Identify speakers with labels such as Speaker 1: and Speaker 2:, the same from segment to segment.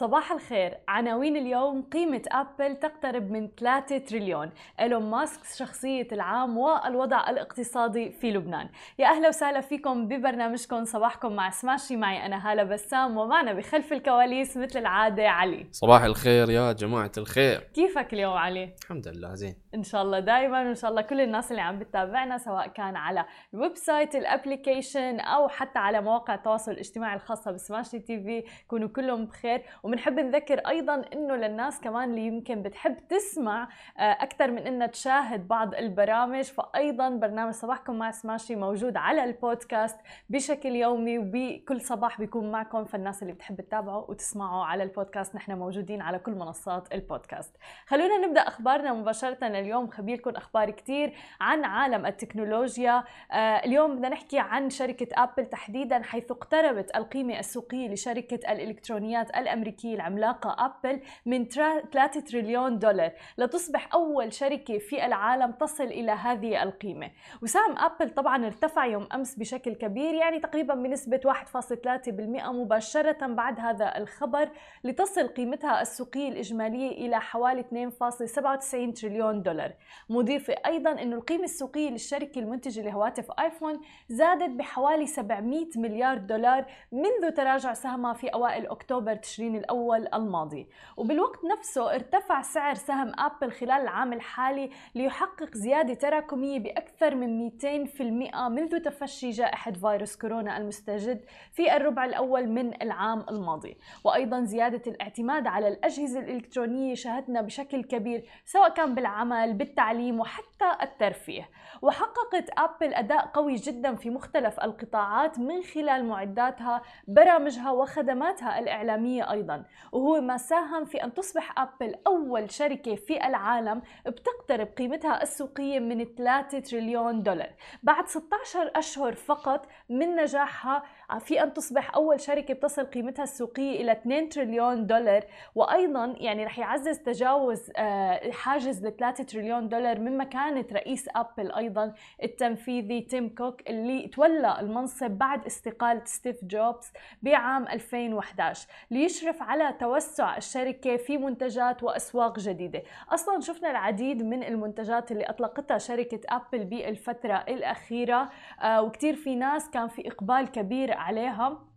Speaker 1: صباح الخير. عناوين اليوم قيمة أبل تقترب من 3 تريليون. إيلون ماسك شخصية العام والوضع الاقتصادي في لبنان. يا أهلا وسهلا فيكم ببرنامجكم. صباحكم مع سماشي. معي أنا هالة بسام ومعنا بخلف الكواليس مثل العادة علي.
Speaker 2: صباح الخير يا جماعة الخير.
Speaker 1: كيفك اليوم علي؟
Speaker 2: الحمد لله زين.
Speaker 1: إن شاء الله دائما وإن شاء الله كل الناس اللي عم بتتابعنا سواء كان على ال website ال application أو حتى على مواقع التواصل الاجتماعي الخاصة بسماشي تي في يكونوا كلهم بخير. وبنحب نذكر أيضا إنه للناس كمان اللي يمكن بتحب تسمع آه، أكثر من إنها تشاهد بعض البرامج. فايضا برنامج صباحكم مع سماشي موجود على البودكاست بشكل يومي وبكل صباح بيكون معكم فالناس اللي بتحب تتابعوا وتسمعوا على البودكاست. نحن موجودين على كل منصات البودكاست. خلونا نبدأ أخبارنا مباشرة. اليوم خبيركم أخبار كثير عن عالم التكنولوجيا. آه، اليوم بدنا نحكي عن شركة ابل تحديدا حيث اقتربت القيمة السوقية لشركة الإلكترونيات الأمريكية. العملاقة ابل من 3 تريليون دولار. لتصبح أول شركة في العالم تصل إلى هذه القيمة. وسهم ابل طبعا ارتفع يوم أمس بشكل كبير يعني تقريبا بنسبة 1.3% مباشرة بعد هذا الخبر لتصل قيمتها السوقية الإجمالية إلى حوالي 2.97 تريليون دولار. مضيفة أيضا أن القيمة السوقية للشركة المنتجة لهواتف آيفون زادت بحوالي 700 مليار دولار منذ تراجع سهمها في أوائل أكتوبر تشرين الأول الماضي. وبالوقت نفسه ارتفع سعر سهم أبل خلال العام الحالي ليحقق زيادة تراكمية بأكثر من 200% منذ تفشي جائحة فيروس كورونا المستجد في الربع الأول من العام الماضي. وأيضا زيادة الاعتماد على الأجهزة الإلكترونية شهدنا بشكل كبير سواء كان بالعمل بالتعليم وحتى الترفيه. وحققت أبل أداء قوي جدا في مختلف القطاعات من خلال معداتها برامجها وخدماتها الإعلامية أيضا. وهو ما ساهم في أن تصبح أبل أول شركة في العالم بتقترب قيمتها السوقية من 3 تريليون دولار. بعد 16 أشهر فقط من نجاحها في أن تصبح أول شركة بتصل قيمتها السوقية إلى 2 تريليون دولار. وأيضا يعني رح يعزز تجاوز آه، حاجز ل 3 تريليون دولار من مكانة رئيس أبل أيضا التنفيذي تيم كوك اللي تولى المنصب بعد استقالة ستيف جوبز بعام 2011 ليشرف على توسع الشركة في منتجات وأسواق جديدة. أصلا شفنا العديد من المنتجات اللي أطلقتها شركة أبل بالفترة الأخيرة آه، وكتير في ناس كان في إقبال كبير عليها.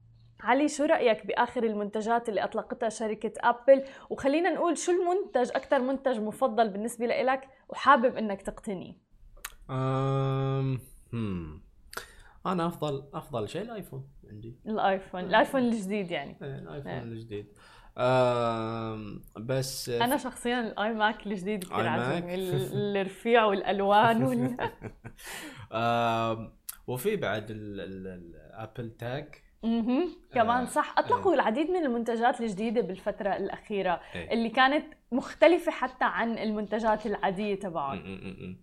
Speaker 1: علي شو رأيك بآخر المنتجات اللي أطلقتها شركة أبل؟ وخلينا نقول شو المنتج أكثر منتج مفضل بالنسبة لك وحابب إنك تقتنيه؟
Speaker 2: أم... هم. أنا أفضل أفضل شيء الآيفون عندي.
Speaker 1: الآيفون الآيفون الجديد يعني.
Speaker 2: إيه، الآيفون
Speaker 1: إيه.
Speaker 2: الجديد. أم... بس
Speaker 1: أنا شخصيا الآي ماك الجديد كثير؟ عجبني ال- الرفيع والألوان وال...
Speaker 2: أم... وفي بعد الابل تاج
Speaker 1: مهم. كمان
Speaker 2: آه،
Speaker 1: صح. أطلقوا العديد من المنتجات الجديدة بالفترة الأخيرة
Speaker 2: إيه.
Speaker 1: اللي كانت مختلفة حتى عن المنتجات العادية تبعهم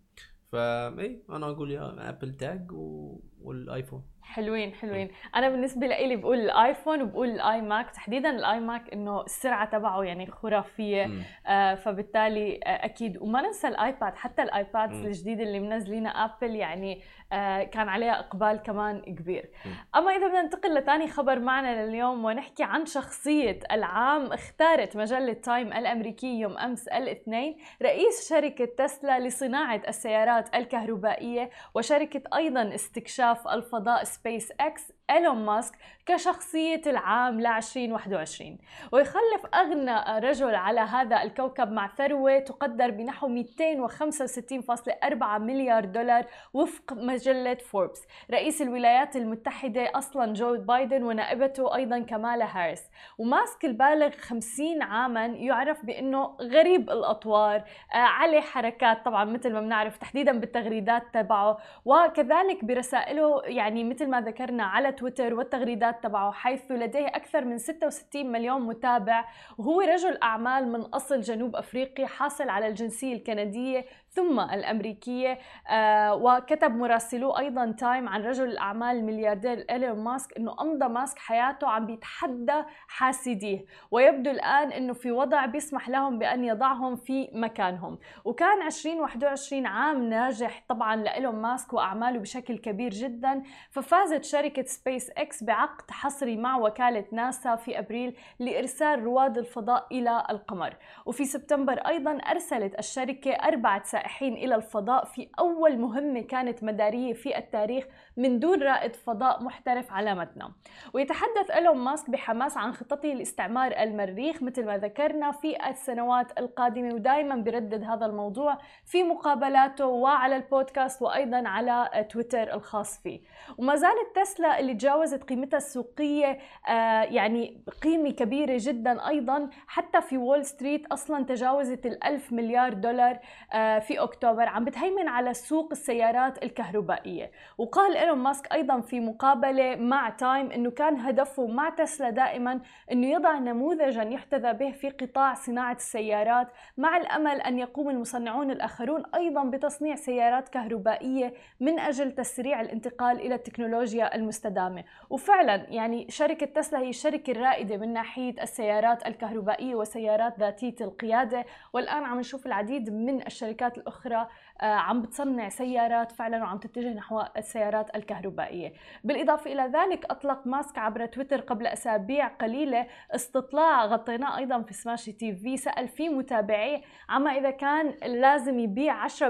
Speaker 2: فاي أنا أقول يا ابل تاج و... والآيفون.
Speaker 1: حلوين حلوين أنا بالنسبة لي بقول الآيفون وبقول الاي ماك تحديدا الاي ماك إنه السرعة تبعه يعني
Speaker 2: خرافية.
Speaker 1: آه فبالتالي آه أكيد وما ننسى الآيباد حتى ال iPads
Speaker 2: مم.
Speaker 1: الجديده اللي منزلينها آبل يعني آه كان عليها إقبال كمان كبير
Speaker 2: مم.
Speaker 1: أما إذا بدنا ننتقل لثاني خبر معنا لليوم ونحكي عن شخصية العام اختارت مجلة تايم الامريكيه يوم أمس الاثنين رئيس شركة تسلا لصناعة السيارات الكهربائية وشركة أيضا استكشاف الفضاء سبيس إكس ايلون ماسك كشخصية العام ل 2021 ويخلف أغنى رجل على هذا الكوكب مع ثروة تقدر بنحو 265.4 مليار دولار وفق مجلة فوربس رئيس الولايات المتحدة أصلا جو بايدن ونائبته أيضا كمالا هاريس. وماسك البالغ 50 عاما يعرف بأنه غريب الأطوار آه عليه حركات طبعا مثل ما بنعرف تحديدا بالتغريدات تبعه. وكذلك برسائله يعني مثل ما ذكرنا على تويتر والتغريدات تبعه حيث لديه أكثر من 66 مليون متابع. وهو رجل أعمال من أصل جنوب أفريقي حاصل على الجنسية الكندية ثم الأمريكية آه وكتب مراسلو أيضا تايم عن رجل الأعمال الملياردير إيلون ماسك أنه أمضى ماسك حياته عم بيتحدى حاسديه ويبدو الآن أنه في وضع بيسمح لهم بأن يضعهم في مكانهم. وكان 2021 عام ناجح طبعا لإيلون ماسك وأعماله بشكل كبير جدا ففازت شركة سبيس إكس بعقد حصري مع وكالة ناسا في أبريل لإرسال رواد الفضاء إلى القمر. وفي سبتمبر أيضا أرسلت الشركة أربعة سائحين إلى الفضاء في أول مهمة كانت مدارية في التاريخ من دون رائد فضاء محترف على متنه. ويتحدث إيلون ماسك بحماس عن خطته لاستعمار المريخ مثل ما ذكرنا في السنوات القادمة ودائما بردد هذا الموضوع في مقابلاته وعلى البودكاست وأيضا على تويتر الخاص فيه. وما زالت تسلا اللي تجاوزت قيمتها السوقية آه يعني قيمة كبيرة جدا أيضا حتى في وول ستريت أصلا تجاوزت الألف مليار دولار آه في أكتوبر عم بتهيمن على سوق السيارات الكهربائية وقال إيلون ماسك أيضا في مقابلة مع تايم أنه كان هدفه مع تسلا دائما أنه يضع نموذجا يحتذى به في قطاع صناعة السيارات مع الأمل أن يقوم المصنعون الآخرون أيضا بتصنيع سيارات كهربائية من أجل تسريع الانتقال إلى التكنولوجيا المستدامة. وفعلا يعني شركة تسلا هي الشركة الرائدة من ناحية السيارات الكهربائية وسيارات ذاتية القيادة والآن عم نشوف العديد من الشركات الأخرى آه، عم بتصنع سيارات فعلا وعم تتجه نحو السيارات الكهربائية. بالإضافة إلى ذلك أطلق ماسك عبر تويتر قبل أسابيع قليلة استطلاع غطيناه أيضا في سماشي تي في سأل فيه متابعيه عما إذا كان لازم يبيع 10%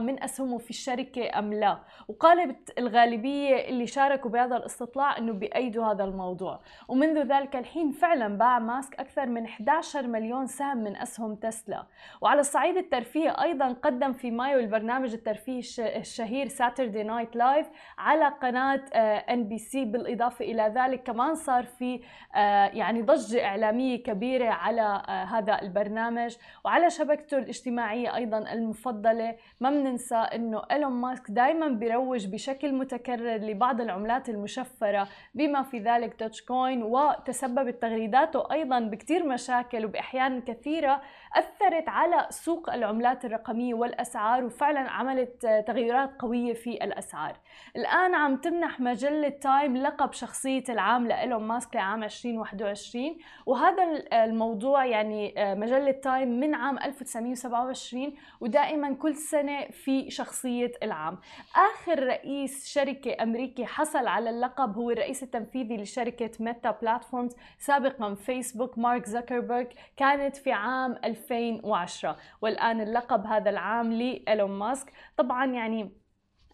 Speaker 1: من أسهمه في الشركة أم لا. وقالت الغالبية اللي شاركوا بهذا الاستطلاع أنه بأيدوا هذا الموضوع. ومنذ ذلك الحين فعلا باع ماسك أكثر من 11 مليون سهم من أسهم تسلا. وعلى الصعيد الترفيهي أيضا قدم في مايو البرنامج الترفيهي الشهير ساتردي نايت لايف على قناة ان بي سي بالإضافة إلى ذلك كمان صار في آه، يعني ضجة إعلامية كبيرة على آه، هذا البرنامج. وعلى شبكته الاجتماعية أيضا المفضلة ما بننسى أنه إيلون ماسك دائما بيروج بشكل متكرر لبعض العملات المشفرة بما في ذلك دوج كوين وتسببت تغريداته أيضا بكثير مشاكل وبأحيان كثيرة أثرت على سوق العملات الرقمية والأسعار وفعلا عملت تغيرات قوية في الأسعار. الآن عم تمنح مجلة تايم لقب شخصية العام لإيلون ماسك لعام 2021 وهذا الموضوع يعني مجلة تايم من عام 1927 ودائما كل سنة في شخصية العام. آخر رئيس شركة أمريكي حصل على اللقب هو الرئيس التنفيذي لشركة ميتا بلاتفورمز سابقا فيسبوك مارك زكربرج كانت في عام 2010 والآن اللقب هذا العام لإيلون ماسك. طبعا يعني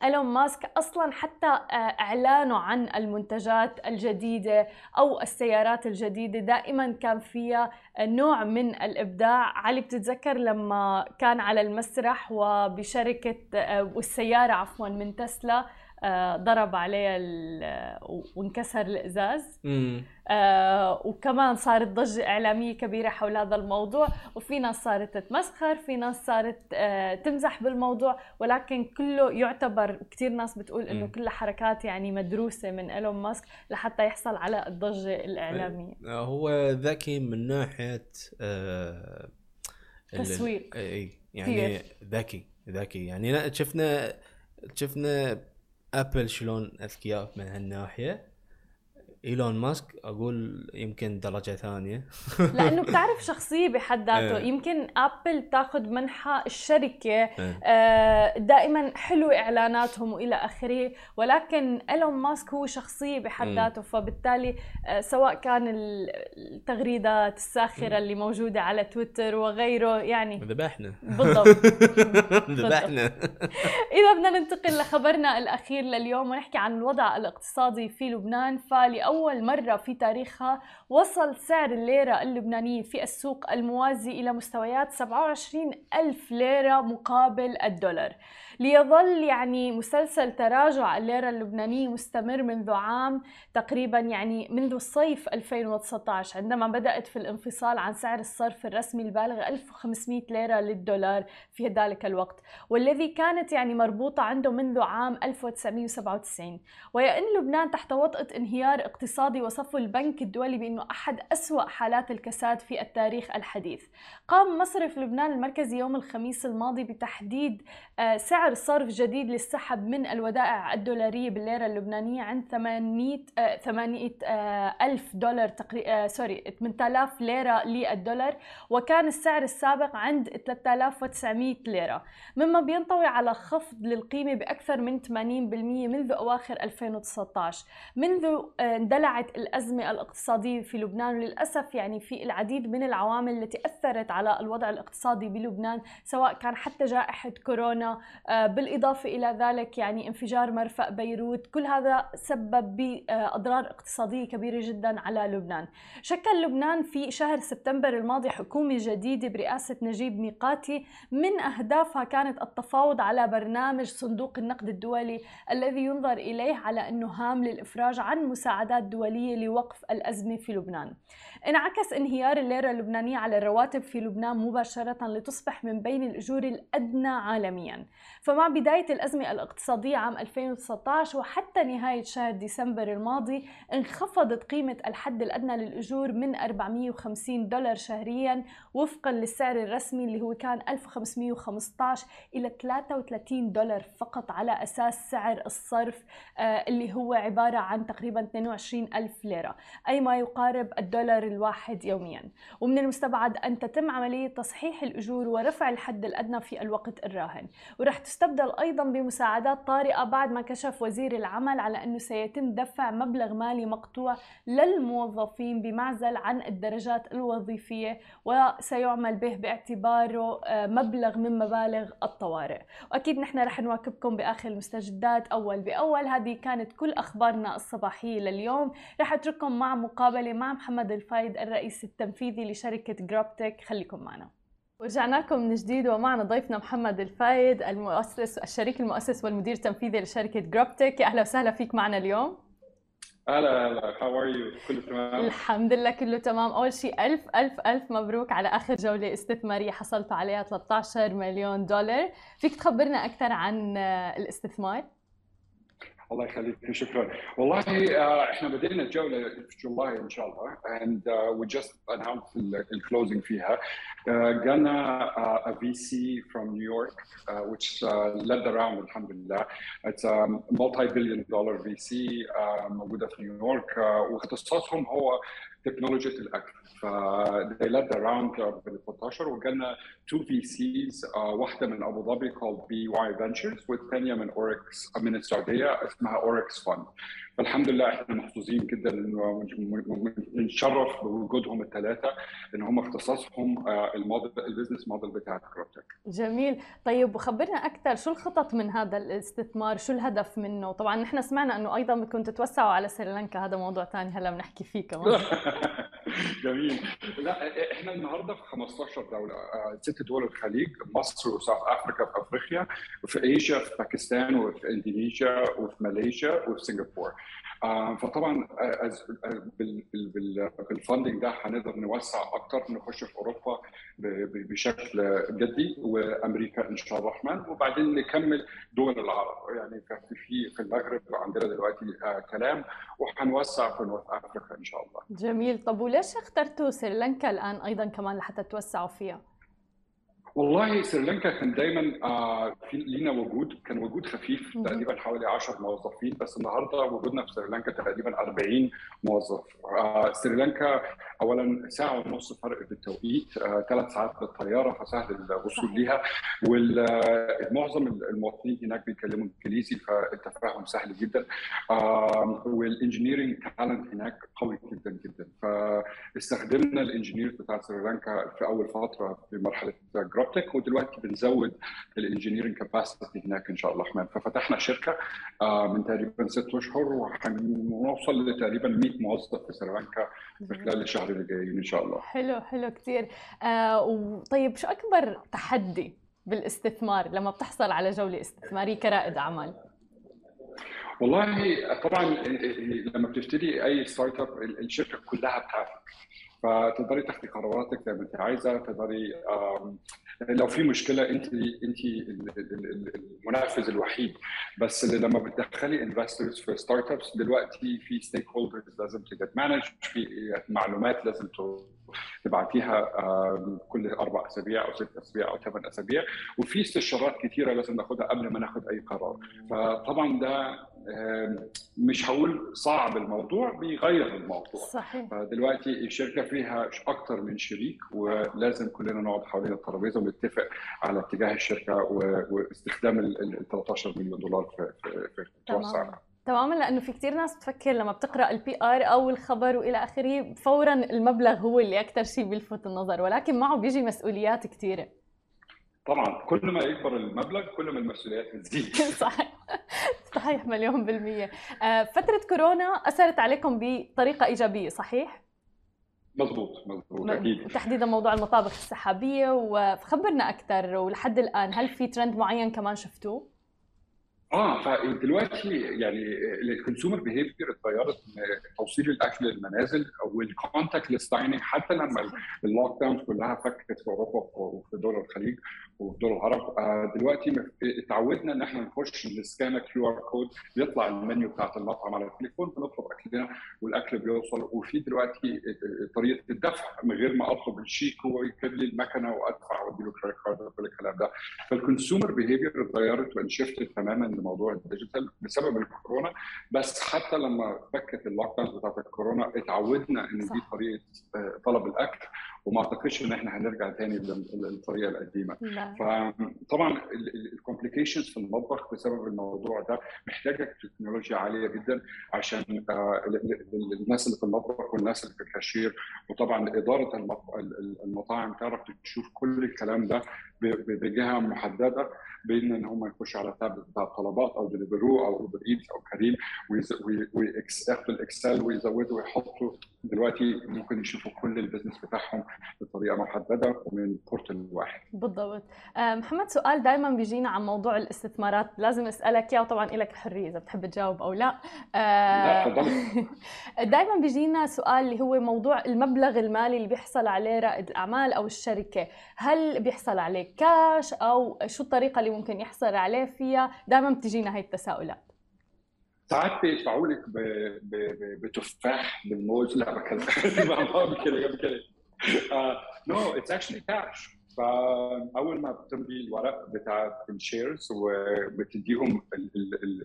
Speaker 1: إيلون ماسك أصلا حتى آه، إعلانه عن المنتجات الجديدة أو السيارات الجديدة دائما كان فيها نوع من الإبداع. علي بتتذكر لما كان على المسرح وبشركة آه، والسيارة عفوا من تسلا آه، ضرب عليه وانكسر الإزاز. آه وكمان صارت ضجة إعلامية كبيرة حول هذا الموضوع. وفي ناس صارت تتمسخر في ناس صارت آه تمزح بالموضوع. ولكن كله يعتبر كثير ناس بتقول إنه كلها حركات يعني مدروسة من إيلون ماسك لحتى يحصل على الضجة الإعلامية.
Speaker 2: آه، هو ذكي من ناحية آه
Speaker 1: تسويق.
Speaker 2: يعني ذكي ذكي. يعني شفنا شفنا أبل شلون أذكياء من هالناحية؟ إيلون ماسك أقول يمكن درجة ثانية.
Speaker 1: لأنه بتعرف شخصية بحد ذاته. إيه. يمكن ابل تاخذ منحى الشركة إيه. آه، دائما حلو إعلاناتهم وإلى آخره ولكن إيلون ماسك هو شخصية بحد ذاته. فبالتالي آه، سواء كان التغريدات الساخرة اللي موجودة على تويتر وغيره يعني
Speaker 2: ذبحنا.
Speaker 1: بالضبط.
Speaker 2: ذبحنا.
Speaker 1: إذا بدنا ننتقل لخبرنا الأخير لليوم ونحكي عن الوضع الاقتصادي في لبنان. فلأول لأول مرة في تاريخها وصل سعر الليرة اللبنانية في السوق الموازي إلى مستويات 27 ألف ليرة مقابل الدولار. ليظل يعني مسلسل تراجع الليرة اللبنانية مستمر منذ عام تقريبا يعني منذ الصيف 2019 عندما بدأت في الانفصال عن سعر الصرف الرسمي البالغ 1500 ليرة للدولار في ذلك الوقت والذي كانت يعني مربوطة عنده منذ عام 1997 ويأن لبنان تحت وطأة انهيار اقتصادي وصفه البنك الدولي بأنه أحد أسوأ حالات الكساد في التاريخ الحديث. قام مصرف لبنان المركزي يوم الخميس الماضي بتحديد آه، سعر صرف جديد للسحب من الودائع الدولارية بالليرة اللبنانية عند 800 800 آه، ألف دولار تقريبا سوري 8000 ليرة للدولار وكان السعر السابق عند 3900 ليرة. مما بينطوي على خفض للقيمة بأكثر من 80% منذ أواخر 2019 منذ آه، اندلعت الأزمة الاقتصادية في لبنان وللأسف يعني في العديد من العوامل التي أثرت على الوضع الاقتصادي بلبنان سواء كان حتى جائحة كورونا آه، بالإضافة إلى ذلك يعني انفجار مرفأ بيروت كل هذا سبب بأضرار اقتصادية كبيرة جدا على لبنان. شكل لبنان في شهر سبتمبر الماضي حكومة جديدة برئاسة نجيب ميقاتي. من أهدافها كانت التفاوض على برنامج صندوق النقد الدولي الذي ينظر إليه على أنه هام للإفراج عن مساعدات دولية لوقف الأزمة في لبنان. انعكس انهيار الليرة اللبنانية على الرواتب في لبنان مباشرة لتصبح من بين الأجور الأدنى عالميا. فمع بداية الأزمة الاقتصادية عام 2019 وحتى نهاية شهر ديسمبر الماضي انخفضت قيمة الحد الأدنى للأجور من 450 دولار شهريا وفقا للسعر الرسمي اللي هو كان 1515 إلى 33 دولار فقط على أساس سعر الصرف آه، اللي هو عبارة عن تقريبا 22 ألف ليرة أي ما يقارب الدولار الواحد يوميا. ومن المستبعد أن تتم عملية تصحيح الأجور ورفع الحد الأدنى في الوقت الراهن. ورح تستبدل أيضا بمساعدات طارئة بعد ما كشف وزير العمل على أنه سيتم دفع مبلغ مالي مقطوع للموظفين بمعزل عن الدرجات الوظيفية وسيعمل به باعتباره آه، مبلغ من مبالغ الطوارئ. وأكيد نحن رح نواكبكم بآخر المستجدات. أول بأول هذه كانت كل أخبارنا الصباحية لليوم. رح أترككم مع مقابلة مع محمد الفايد الرئيس التنفيذي لشركة Grubtech خليكم معنا. ورجعنا لكم من جديد ومعنا ضيفنا محمد الفايد المؤسس الشريك المؤسس والمدير التنفيذي لشركة Grubtech أهلا وسهلا فيك معنا اليوم.
Speaker 3: هلا هلا how are you كله تمام؟
Speaker 1: الحمد لله كله تمام. أول شيء ألف ألف ألف مبروك على آخر جولة استثمارية حصلتوا عليها 13 مليون دولار. فيك تخبرنا أكثر عن الاستثمار؟
Speaker 3: الله يخليك شكرا والله uh, احنا بدينا الجوله في جولاي ان شاء الله and uh, we just announced الكلوزنج فيها uh, جانا uh, a VC from New York uh, which uh, led the round الحمد لله it's a multi-billion dollar VC uh, موجوده في نيويورك uh, واختصاصهم هو تكنولوجيا الاكل ف they led the round بال 13 وجالنا تو في سيز واحده من ابو ظبي called بي واي فينتشرز والثانيه من اوركس من السعوديه اسمها اوركس فند فالحمد لله إحنا محظوظين جدا إنه نتشرف بوجودهم الثلاثه إن هم اختصاصهم ال model ال business model بتاع Grubtech
Speaker 1: جميل. طيب وخبرنا أكثر شو الخطط من هذا الاستثمار؟ شو الهدف منه؟ طبعا نحن سمعنا إنه أيضا بدكم تتوسعوا على سريلانكا هذا موضوع ثاني هلا بنحكي فيه كمان.
Speaker 3: جميل. لا إحنا النهارده في 15 دولة ست دول الخليج مصر و South Africa في أفريقيا وفي ايشيا في باكستان وفي إندونيسيا وفي ماليزيا وفي سنغافورة. فطبعا بالفندنج ده هنقدر نوسع أكتر نخش في أوروبا بشكل جدي وأمريكا إن شاء الله الرحمن وبعدين نكمل دول العرب. يعني في في المغرب عندنا دلوقتي كلام وهنوسع في نورث افريكا إن شاء الله.
Speaker 1: جميل. طب وليش اخترتوا سريلانكا الآن أيضا كمان لحتى توسعوا فيها؟
Speaker 3: والله سريلانكا كان دايما آه في لينا وجود كان وجود خفيف تقريبا حوالي 10 موظفين بس النهارده وجودنا في سريلانكا تقريبا 40 موظف. آه سريلانكا اولا ساعة ونص فرق في التوقيت آه ثلاث ساعات بالطيارة فسهل الوصول ليها. ومعظم المواطنين هناك بيتكلموا إنجليزي فالتفاهم سهل جدا. آه وال engineering talent هناك قوي جدا جدا. فاستخدمنا ال engineer بتاع سريلانكا في أول فترة في مرحلة Grubtech ودلوقتي بنزود ال engineering capacity هناك إن شاء الله. الرحمن ففتحنا شركة من تقريبا ست أشهر وهنوصل لتقريبا 100 موظف في سريلانكا في خلال الشهر اللي جايين إن شاء الله.
Speaker 1: حلو حلو كثير آه طيب شو أكبر تحدي بالاستثمار لما بتحصل على جولة استثمارية كرائد أعمال؟
Speaker 3: والله طبعا لما بتشتري أي startup الشركة كلها بتاعتك فتقدري تاخدي قراراتك زي ما انت عايزة تقدري لو في مشكلة انت انت المنفذ الوحيد. بس اللي لما بتدخلي investors في startups دلوقتي في stakeholders لازم تجت مانج في معلومات لازم تبعتيها كل أربع أسابيع أو ست أسابيع أو ثمان أسابيع. وفي استشارات كثيره لازم ناخدها قبل ما ناخد أي قرار. فطبعا ده مش هقول صعب الموضوع بيغير الموضوع.
Speaker 1: صحيح.
Speaker 3: فدلوقتي الشركة فيها أكثر من شريك ولازم كلنا نقعد حوالين الترابيزة ونتفق على اتجاه الشركة واستخدام ال 13 مليون دولار في في
Speaker 1: توسع تماما. لأنه في كثير ناس بتفكر لما بتقرأ ال PR أو الخبر وإلى آخره فورا المبلغ هو اللي أكثر شيء بيلفت النظر ولكن معه بيجي مسؤوليات كثيره
Speaker 3: طبعا كل ما يكبر المبلغ كل ما المسؤوليات بتزيد.
Speaker 1: صحيح. صحيح مليون بالمية. فترة كورونا أثرت عليكم بطريقة إيجابية صحيح؟
Speaker 3: مضبوط مضبوط أكيد.
Speaker 1: تحديدا موضوع المطابخ السحابية وخبرنا أكثر ولحد الآن هل في ترند معين كمان شفتوه؟
Speaker 3: آه فدلوقتي يعني ال consumer behavior اتغيرت توصيل الاكل للمنازل وال contactless dining حتى لما ال lockdown كلها فكت في أوروبا وفي دول الخليج وفي دول العرب آه دلوقتي اتعودنا إن إحنا نخش ن scan QR code بيطلع المنيو بتاعت المطعم على التليفون بنطلب أكلنا والأكل بيوصل. وفي دلوقتي طريقة الدفع من غير ما أطلب الشيك هو يجيب لي المكنة وأدفع وادي له credit card وكل الكلام ده. فال consumer behavior اتغيرت وان shift ت تماما لموضوع ال digital بسبب الكورونا. بس حتى لما فكت ال lockdown بتاعت الكورونا اتعودنا إن دي طريقة طلب الأكل. وما أعتقدش إن إحنا هنرجع تاني للطريقة القديمة. فطبعا ال complications في المطبخ بسبب الموضوع ده محتاجة تكنولوجيا عالية جدا عشان الناس اللي في المطبخ والناس اللي في الكاشير وطبعا إدارة المطاعم تعرف تشوف كل الكلام ده بجهة محددة. بدل إن هم يخشوا على التابلت بتاع الطلبات أو Deliveroo أو Uber Eats أو Careem وياخدوا ال Excel ويزودوا ويحطوا دلوقتي ممكن يشوفوا كل ال business بتاعهم بطريقة محددة ومن portal واحد.
Speaker 1: بالضبط. محمد سؤال دائما بيجينا عن موضوع الاستثمارات لازم أسألك اياه وطبعا لك الحرية إذا بتحب تجاوب أو لا.
Speaker 3: لا
Speaker 1: دائما بيجينا سؤال اللي هو موضوع المبلغ المالي اللي بيحصل عليه رائد الأعمال أو الشركة، هل بيحصل عليه كاش أو شو الطريقة اللي ممكن يحصل عليه فيها؟ دائما بتجينا هاي التساؤلات.
Speaker 3: ساعات بيدفعوا لك بتفاح بالموز لا بكذا كده كده no it's actually cash ف اول ما بتمضي الورق بتاع ال shares وبتديهم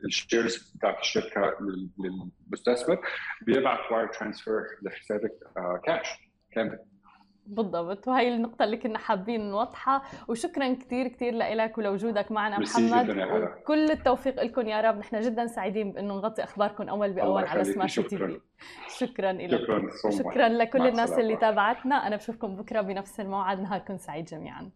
Speaker 3: ال shares بتاعت الشركة للمستثمر بيبعت wire transfer لحسابك كاش كامل
Speaker 1: بالضبط. وهي النقطة اللي كنا حابين نوضحها. وشكرا كثير كثير لك ولوجودك معنا محمد. وكل التوفيق لكم يا رب. نحن جدا سعيدين بأنه نغطي أخباركم أول بأول على سماشي تي في. شكرا لك
Speaker 3: شكرا.
Speaker 1: شكرا لكل الناس اللي تابعتنا. أنا بشوفكم بكرة بنفس الموعد. نهاركم سعيد جميعا.